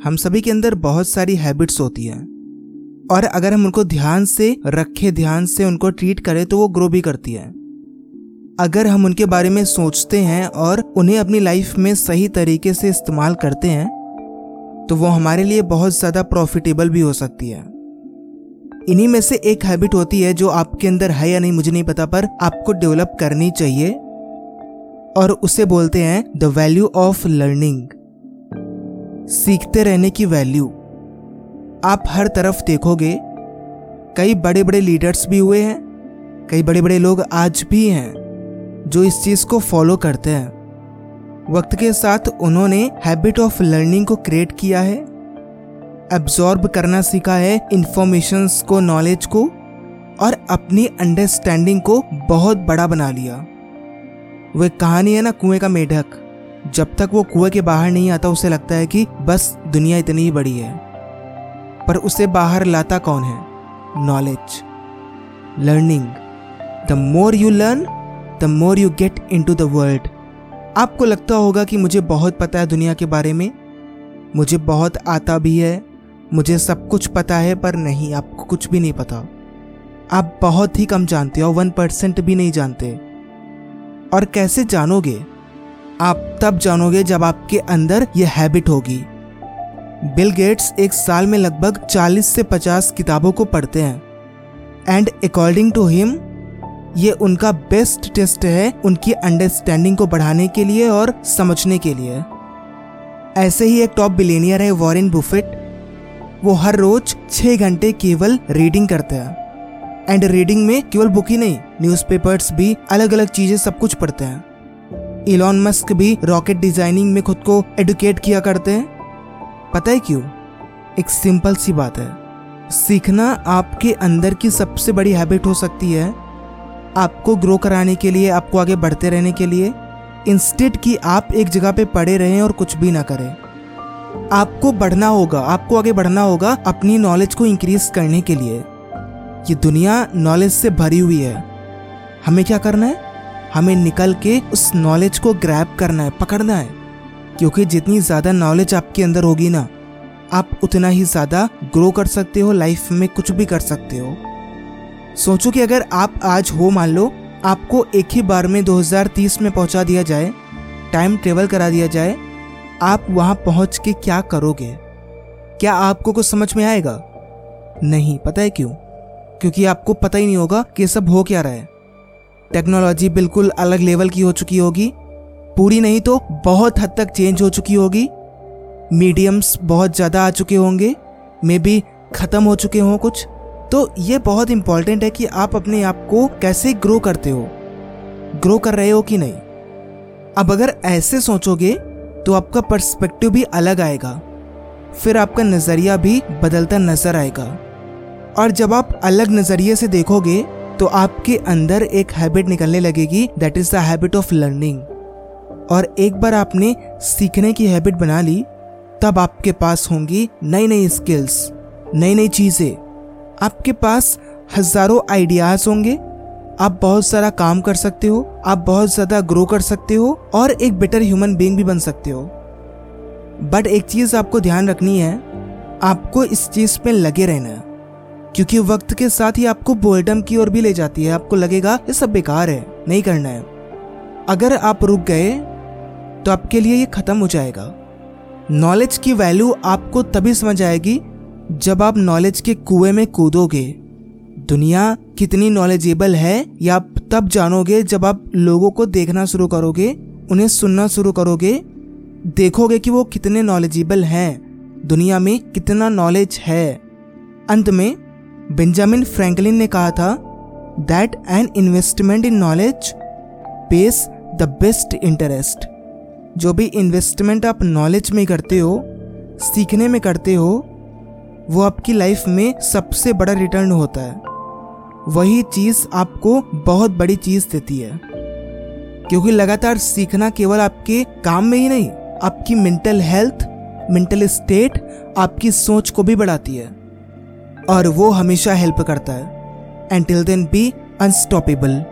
हम सभी के अंदर बहुत सारी हैबिट्स होती हैं। और अगर हम उनको ध्यान से रखे, ध्यान से उनको ट्रीट करें तो वो ग्रो भी करती है। अगर हम उनके बारे में सोचते हैं और उन्हें अपनी लाइफ में सही तरीके से इस्तेमाल करते हैं तो वो हमारे लिए बहुत ज़्यादा प्रॉफिटेबल भी हो सकती है। इन्हीं में से एक हैबिट होती है जो आपके अंदर है या नहीं, मुझे नहीं पता, पर आपको डेवलप करनी चाहिए, और उसे बोलते हैं द वैल्यू ऑफ़ लर्निंग सीखते रहने की वैल्यू आप हर तरफ़ देखोगे, कई बड़े बड़े लीडर्स भी हुए हैं, कई बड़े बड़े लोग आज भी हैं, जो इस चीज़ को फॉलो करते हैं। वक्त के साथ उन्होंने हैबिट ऑफ़ लर्निंग को क्रिएट किया है एब्जॉर्ब करना सीखा है इंफॉर्मेशंस को नॉलेज को, और अपनी अंडरस्टैंडिंग को बहुत बड़ा बना लिया। वो एक कहानी है ना, कुएँ का मेढक। जब तक वो कुएँ के बाहर नहीं आता, उसे लगता है कि बस दुनिया इतनी ही बड़ी है। पर उसे बाहर लाता कौन है? Knowledge learning the more you learn the more you get into the world आपको लगता होगा कि मुझे बहुत पता है दुनिया के बारे में। मुझे बहुत आता भी है। मुझे सब कुछ पता है, पर नहीं, आपको कुछ भी नहीं पता। आप बहुत ही कम जानते हो वन परसेंट भी नहीं जानते। और कैसे जानोगे? आप तब जानोगे जब आपके अंदर यह हैबिट होगी। बिल गेट्स एक साल में लगभग 40 से 50 किताबों को पढ़ते हैं। एंड अकॉर्डिंग टू हिम ये उनका बेस्ट टेस्ट है उनकी अंडरस्टैंडिंग को बढ़ाने के लिए और समझने के लिए। ऐसे ही एक टॉप बिलेनियर है वॉरेन बुफेट वो हर रोज छः घंटे केवल रीडिंग करते हैं। एंड रीडिंग में केवल बुक ही नहीं न्यूज़पेपर्स भी अलग अलग चीज़ें सब कुछ पढ़ते हैं। इलॉन मस्क भी रॉकेट डिज़ाइनिंग में खुद को एडुकेट किया करते हैं? पता है क्यों? एक सिंपल सी बात है। सीखना आपके अंदर की सबसे बड़ी हैबिट हो सकती है। आपको ग्रो कराने के लिए, आपको आगे बढ़ते रहने के लिए। इंस्टेड कि आप एक जगह पे पड़े रहें और कुछ भी ना करें। आपको बढ़ना होगा, आपको आगे बढ़ना होगा अपनी नॉलेज को इंक्रीज करने के लिए। ये दुनिया नॉलेज से भरी हुई है। हमें क्या करना है? हमें निकल के उस नॉलेज को ग्रैब करना है, पकड़ना है। क्योंकि जितनी ज़्यादा नॉलेज आपके अंदर होगी ना, आप उतना ही ज़्यादा ग्रो कर सकते हो लाइफ में कुछ भी कर सकते हो। सोचो कि अगर आप आज हो, मान लो, आपको एक ही बार में 2030 में पहुँचा दिया जाए टाइम ट्रेवल करा दिया जाए, आप वहाँ पहुँच के क्या करोगे? क्या आपको कुछ समझ में आएगा? नहीं, पता है क्यों? क्योंकि आपको पता ही नहीं होगा कि सब हो क्या रहा है। टेक्नोलॉजी बिल्कुल अलग लेवल की हो चुकी होगी। पूरी नहीं तो बहुत हद तक चेंज हो चुकी होगी। मीडियम्स बहुत ज़्यादा आ चुके होंगे। मे बी ख़त्म हो चुके हों कुछ। तो ये बहुत इंपॉर्टेंट है कि आप अपने आप को कैसे ग्रो करते हो। ग्रो कर रहे हो कि नहीं? अब अगर ऐसे सोचोगे तो आपका पर्सपेक्टिव भी अलग आएगा। फिर आपका नज़रिया भी बदलता नज़र आएगा। और जब आप अलग नज़रिए से देखोगे तो आपके अंदर एक हैबिट निकलने लगेगी that is the habit of learning और एक बार आपने सीखने की हैबिट बना ली, तब आपके पास होंगी नई नई स्किल्स नई नई चीज़ें। आपके पास हज़ारों आइडियाज़ होंगे। आप बहुत सारा काम कर सकते हो, आप बहुत ज़्यादा ग्रो कर सकते हो, और एक बेटर ह्यूमन बींग भी बन सकते हो। बट एक चीज़ आपको ध्यान रखनी है, आपको इस चीज़ पे लगे रहना है। क्योंकि वक्त के साथ ही आपको बोर्डम की ओर भी ले जाती है। आपको लगेगा, ये सब बेकार है, नहीं करना है। अगर आप रुक गए तो आपके लिए ये खत्म हो जाएगा। नॉलेज की वैल्यू आपको तभी समझ आएगी, जब आप नॉलेज के कुएँ में कूदोगे। दुनिया कितनी नॉलेजेबल है, या आप तब जानोगे जब आप लोगों को देखना शुरू करोगे, उन्हें सुनना शुरू करोगे। देखोगे कि वो कितने नॉलेजेबल हैं। दुनिया में कितना नॉलेज है। अंत में बेंजामिन फ्रैंकलिन ने कहा था that an investment in knowledge pays the best interest जो भी इन्वेस्टमेंट आप नॉलेज में करते हो, सीखने में करते हो, वो आपकी लाइफ में सबसे बड़ा रिटर्न होता है। वही चीज़ आपको बहुत बड़ी चीज़ देती है। क्योंकि लगातार सीखना केवल आपके काम में ही नहीं, आपकी मेंटल हेल्थ मेंटल स्टेट आपकी सोच को भी बढ़ाती है। और वो हमेशा हेल्प करता है। And till then be unstoppable